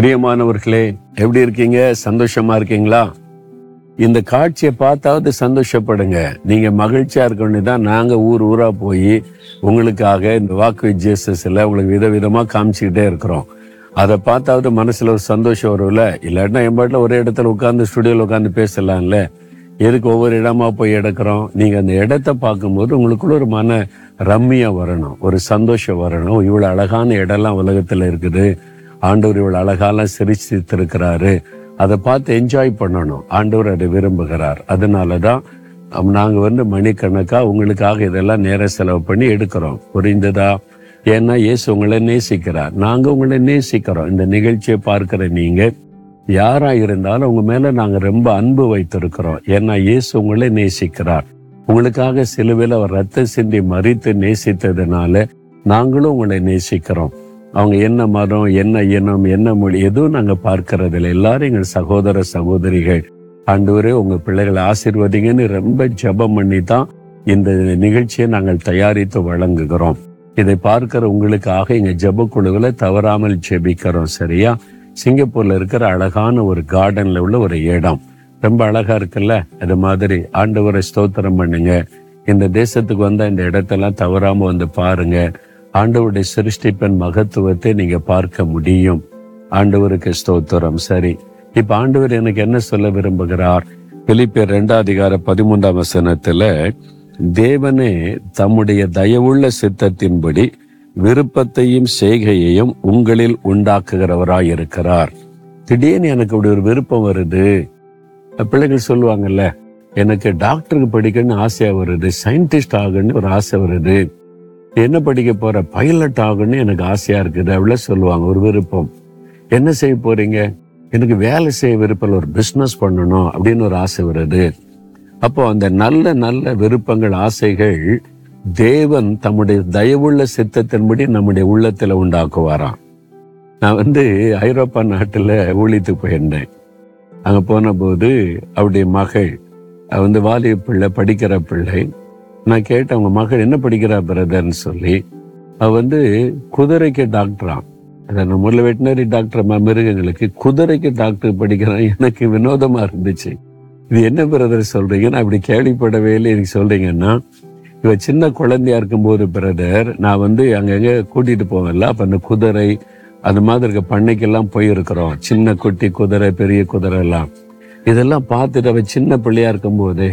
பிரியமானவர்களே எப்படி இருக்கீங்க? சந்தோஷமா இருக்கீங்களா? இந்த காட்சியை பார்த்தாவது சந்தோஷப்படுங்க. நீங்க மகிழ்ச்சியா இருக்கணும் தான் நாங்க ஊர் ஊரா போய் உங்களுக்காக இந்த வாக்கு ஜேசஸ்ல உங்களுக்கு விதவிதமா காமிச்சுக்கிட்டே இருக்கிறோம். அதை பார்த்தாவது மனசுல ஒரு சந்தோஷம் வரும்ல? இல்லாட்டினா என் பாட்டில் ஒரே இடத்துல உட்காந்து ஸ்டுடியோல உட்காந்து பேசலாம்ல? எதுக்கு ஒவ்வொரு இடமா போய் எடுக்கிறோம்? நீங்க அந்த இடத்த பார்க்கும்போது உங்களுக்குள்ள ஒரு மன ரம்மியா வரணும். ஒரு சந்தோஷம் வரணும். இவ்வளவு அழகான இடம்லாம் உலகத்துல இருக்குது. ஆண்டவர் இவ்வளோ அழகாலாம் சிரிச்சித்திருக்கிறாரு. அதை பார்த்து என்ஜாய் பண்ணணும். ஆண்டவர் அதை விரும்புகிறார். அதனால தான் நாங்கள் வந்து மணிக்கணக்காக உங்களுக்காக இதெல்லாம் நேர செலவு பண்ணி எடுக்கிறோம். புரிந்ததா? ஏன்னா இயேசு உங்களை நேசிக்கிறார். நாங்கள் உங்களை நேசிக்கிறோம். இந்த நிகழ்ச்சியை பார்க்குற நீங்கள் யாரா இருந்தாலும் உங்க மேல நாங்க ரொம்ப அன்பு வைத்திருக்கிறோம். ஏன்னா இயேசு உங்களை நேசிக்கிறார். உங்களுக்காக சிலுவையில் அவர் ரத்த சிந்தி மறித்து நேசித்ததுனால நாங்களும் உங்களை நேசிக்கிறோம். அவங்க என்ன மதம் என்ன இனம் என்ன மொழி எதுவும் நாங்க பார்க்கறதில்ல. எல்லாரும் எங்கள் சகோதர சகோதரிகள் ஆண்டவரே உங்க பிள்ளைகளை ஆசிர்வதிங்கன்னு ரொம்ப ஜெபம் பண்ணி தான் இந்த நிகழ்ச்சியை நாங்கள் தயாரித்து வழங்குகிறோம். இதை பார்க்கிற உங்களுக்காக எங்க ஜெப குழுவில் தவறாமல் ஜெபிக்கிறோம் சரியா? சிங்கப்பூர்ல இருக்கிற அழகான ஒரு கார்டன்ல உள்ள ஒரு இடம். ரொம்ப அழகா இருக்குல்ல? அது மாதிரி. ஆண்டவரை ஸ்தோத்திரம் பண்ணுங்க. இந்த தேசத்துக்கு வந்த இந்த இடத்தெல்லாம் தவறாம வந்து பாருங்க. ஆண்டவருடைய சிருஷ்டிப்பின் மகத்துவத்தை நீங்க பார்க்க முடியும். ஆண்டவருக்கு ஸ்தோத்திரம். சரி இப்ப ஆண்டவர் எனக்கு என்ன சொல்ல விரும்புகிறார்? பிலிப்பியர் ரெண்டாம் அதிகார பதிமூன்றாம் வசனத்துல தேவனே தம்முடைய தயவுள்ள சித்தத்தின்படி விருப்பத்தையும் செய்கையையும் உங்களில் உண்டாக்குகிறவராய் இருக்கிறார் திடீர்னு எனக்கு இப்படி ஒரு விருப்பம் வருது. பிள்ளைகள் சொல்லுவாங்கல்ல எனக்கு டாக்டருக்கு படிக்கணும்னு ஆசையா வருது சயின்டிஸ்ட் ஆகணும்னு ஒரு ஆசை வருது. என்ன படிக்க போற? பைலட் ஆகணும்னு எனக்கு ஆசையா இருக்குது. அப்படிலாம் சொல்லுவாங்க. ஒரு விருப்பம். என்ன செய்ய போறீங்க? எனக்கு வேலை செய்ய விருப்பம் ஒரு பிஸ்னஸ் பண்ணணும் அப்படின்னு ஒரு ஆசை வருது. அப்போ அந்த நல்ல நல்ல விருப்பங்கள் ஆசைகள் தேவன் தம்முடைய தயவுள்ள சித்தத்தின்படி நம்முடைய உள்ளத்துல உண்டாக்குவாராம். நான் வந்து ஐரோப்பா நாட்டுல ஊழியத்துக்கு போயிருந்தேன். அங்க போன போது அவருடைய மகள் வந்து வாலிய பிள்ளை படிக்கிற பிள்ளை. நான் கேட்டேன் அவங்க மகள் என்ன படிக்கிறா பிரதர்னு சொல்லி. அவ வந்து குதிரைக்கு டாக்டராம் அதை நம்ம முதல்ல வெட்டினரி டாக்டர் மிருகங்களுக்கு குதிரைக்கு டாக்டர் படிக்கிறான் எனக்கு வினோதமா இருந்துச்சு. இது என்ன பிரதர் சொல்றீங்க? நான் இப்படி கேள்விப்படவே இல்லை. எனக்கு சொல்றீங்கன்னா இவ சின்ன குழந்தையா இருக்கும்போது பிரதர் நான் வந்து அங்கங்க கூட்டிட்டு போவேன்ல. அப்ப அந்த குதிரை அந்த மாதிரி இருக்க பண்ணைக்கெல்லாம் போயிருக்கிறோம். சின்ன குட்டி குதிரை பெரிய குதிரை எல்லாம் இதெல்லாம் பார்த்துட்டு அவ சின்ன பிள்ளையா இருக்கும்போது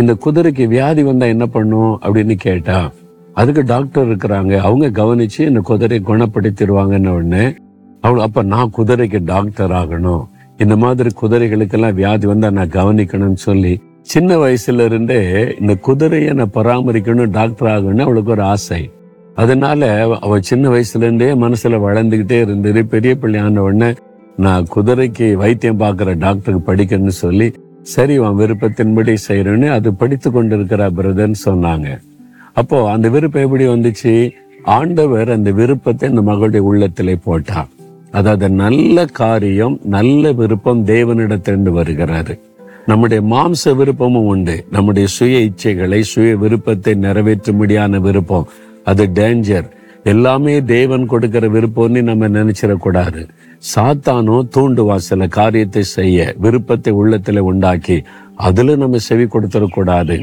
இந்த குதிரைக்கு வியாதி வந்தா என்ன பண்ணும் அப்படின்னு கேட்டா அதுக்கு டாக்டர் இருக்கிறாங்க. அவங்க கவனிச்சு இந்த குதிரையை குணப்படுத்திடுவாங்கன்னு உடனே அவள் அப்ப நான் குதிரைக்கு டாக்டர் ஆகணும். இந்த மாதிரி குதிரைகளுக்கெல்லாம் வியாதி வந்தா நான் கவனிக்கணும்னு சொல்லி சின்ன வயசுல இருந்தே இந்த குதிரையை நான் பராமரிக்கணும் டாக்டர் ஆகணும்னு அவளுக்கு ஒரு ஆசை. அதனால அவ சின்ன வயசுல இருந்தே மனசுல வளர்ந்துகிட்டே இருந்தது. பெரிய பிள்ளை ஆன உடனே நான் குதிரைக்கு வைத்தியம் பார்க்குற டாக்டருக்கு படிக்கணும்னு சொல்லி சரி உன் விருப்பத்தின்படி செய்யறேன்னு அது படித்து கொண்டிருக்கிற பிரதர்ன்னு சொன்னாங்க. அப்போ அந்த விருப்பம் எப்படி வந்துச்சு? ஆண்டவர் அந்த விருப்பத்தை இந்த மகளுடைய உள்ளத்திலே போட்டார். அதாவது நல்ல காரியம் நல்ல விருப்பம் தேவனிடத்திலிருந்து வருகிறது. நம்முடைய மாம்ச விருப்பமும் உண்டு. நம்முடைய சுய இச்சைகளை சுய விருப்பத்தை நிறைவேற்றும்படியான விருப்பம். அது டேஞ்சர் எல்லாமே தேவன் கொடுக்கிற விருப்பம்னு நம்ம நினைச்சிடக்கூடாது. சாத்தானோ தூண்டுவா சில காரியத்தை செய்ய விருப்பத்தை உள்ளத்துல உண்டாக்கி அதுல நம்ம செவி கொடுத்துடக்கூடாது.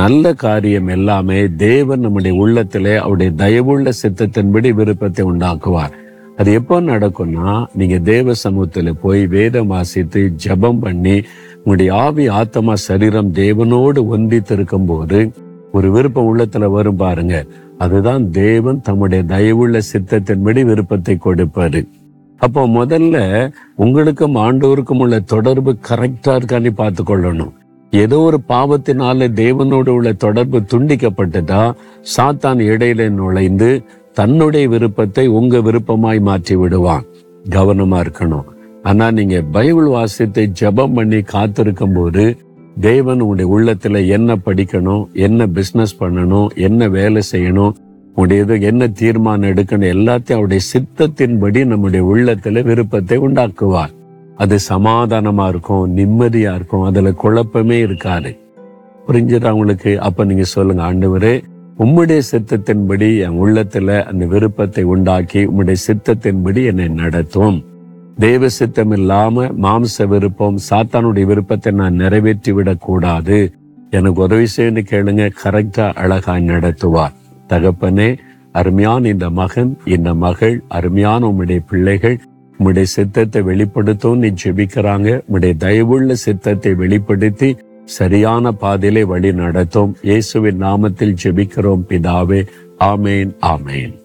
நல்ல காரியம் எல்லாமே தேவன் நம்முடைய உள்ளத்திலே அவருடைய தயவுள்ள சித்தத்தின்படி விருப்பத்தை உண்டாக்குவார். அது எப்போ நடக்கும்னா நீங்க தேவ சமூகத்தில் போய் வேதம் வாசித்து ஜெபம் பண்ணி உங்களுடைய ஆவி ஆத்மா சரீரம் தேவனோடு ஒந்தித்து போது ஒரு விருப்பம் உள்ளத்துல வரும் பாருங்க. அதுதான் தேவன் தம்முடைய தயவுள்ள சித்தத்தின்படி விருப்பத்தை கொடுப்பாரு. அப்போ முதல்ல உங்களுக்கும் ஆண்டோருக்கும் உள்ள தொடர்பு கரெக்டா இருக்கான்னு பார்த்து கொள்ளணும். ஏதோ ஒரு பாவத்தினால தேவனோடு உள்ள தொடர்பு துண்டிக்கப்பட்டதா சாத்தான் இடையில நுழைந்து தன்னுடைய விருப்பத்தை உங்க விருப்பமாய் மாற்றி விடுவான். கவனமா இருக்கணும். ஆனா நீங்க பைபிள் வாசியத்தை ஜெபம் பண்ணி காத்திருக்கும் போது தேவன் உன்னுடைய உள்ளத்துல என்ன படிக்கணும் என்ன பிசினஸ் பண்ணணும் என்ன வேலை செய்யணும் உடையது இது என்ன தீர்மானம் எடுக்கணும் எல்லாத்தையும் அவருடைய சித்தத்தின்படி நம்முடைய உள்ளத்துல விருப்பத்தை உண்டாக்குவார். அது சமாதானமா இருக்கும் நிம்மதியா இருக்கும் அதுல குழப்பமே இருக்காது. புரிஞ்சுதா அவங்களுக்கு அப்ப நீங்க சொல்லுங்க ஆண்டவரே உம்முடைய சித்தத்தின்படி என் உள்ளத்துல அந்த விருப்பத்தை உண்டாக்கி உம்முடைய சித்தத்தின்படி என்னை நடத்தும். தேவ சித்தம் இல்லாம மாம்ச விருப்பம் சாத்தானுடைய விருப்பத்தை நான் நிறைவேற்றி விடக் கூடாது எனக்கு உதவி செய்யு கேளுங்க கரெக்டா அழகா நடத்துவார். தகப்பனே அருமையான இந்த மகன் இந்த மகள் அருமையான உம்முடைய பிள்ளைகள் உம்முடைய சித்தத்தை வெளிப்படுத்தும் நீ ஜெபிக்கிறாங்க. உம்முடைய தயவுள்ள சித்தத்தை வெளிப்படுத்தி சரியான பாதையிலே வழி நடத்தும். இயேசுவின் நாமத்தில் ஜெபிக்கிறோம் பிதாவே. ஆமேன் ஆமேன்.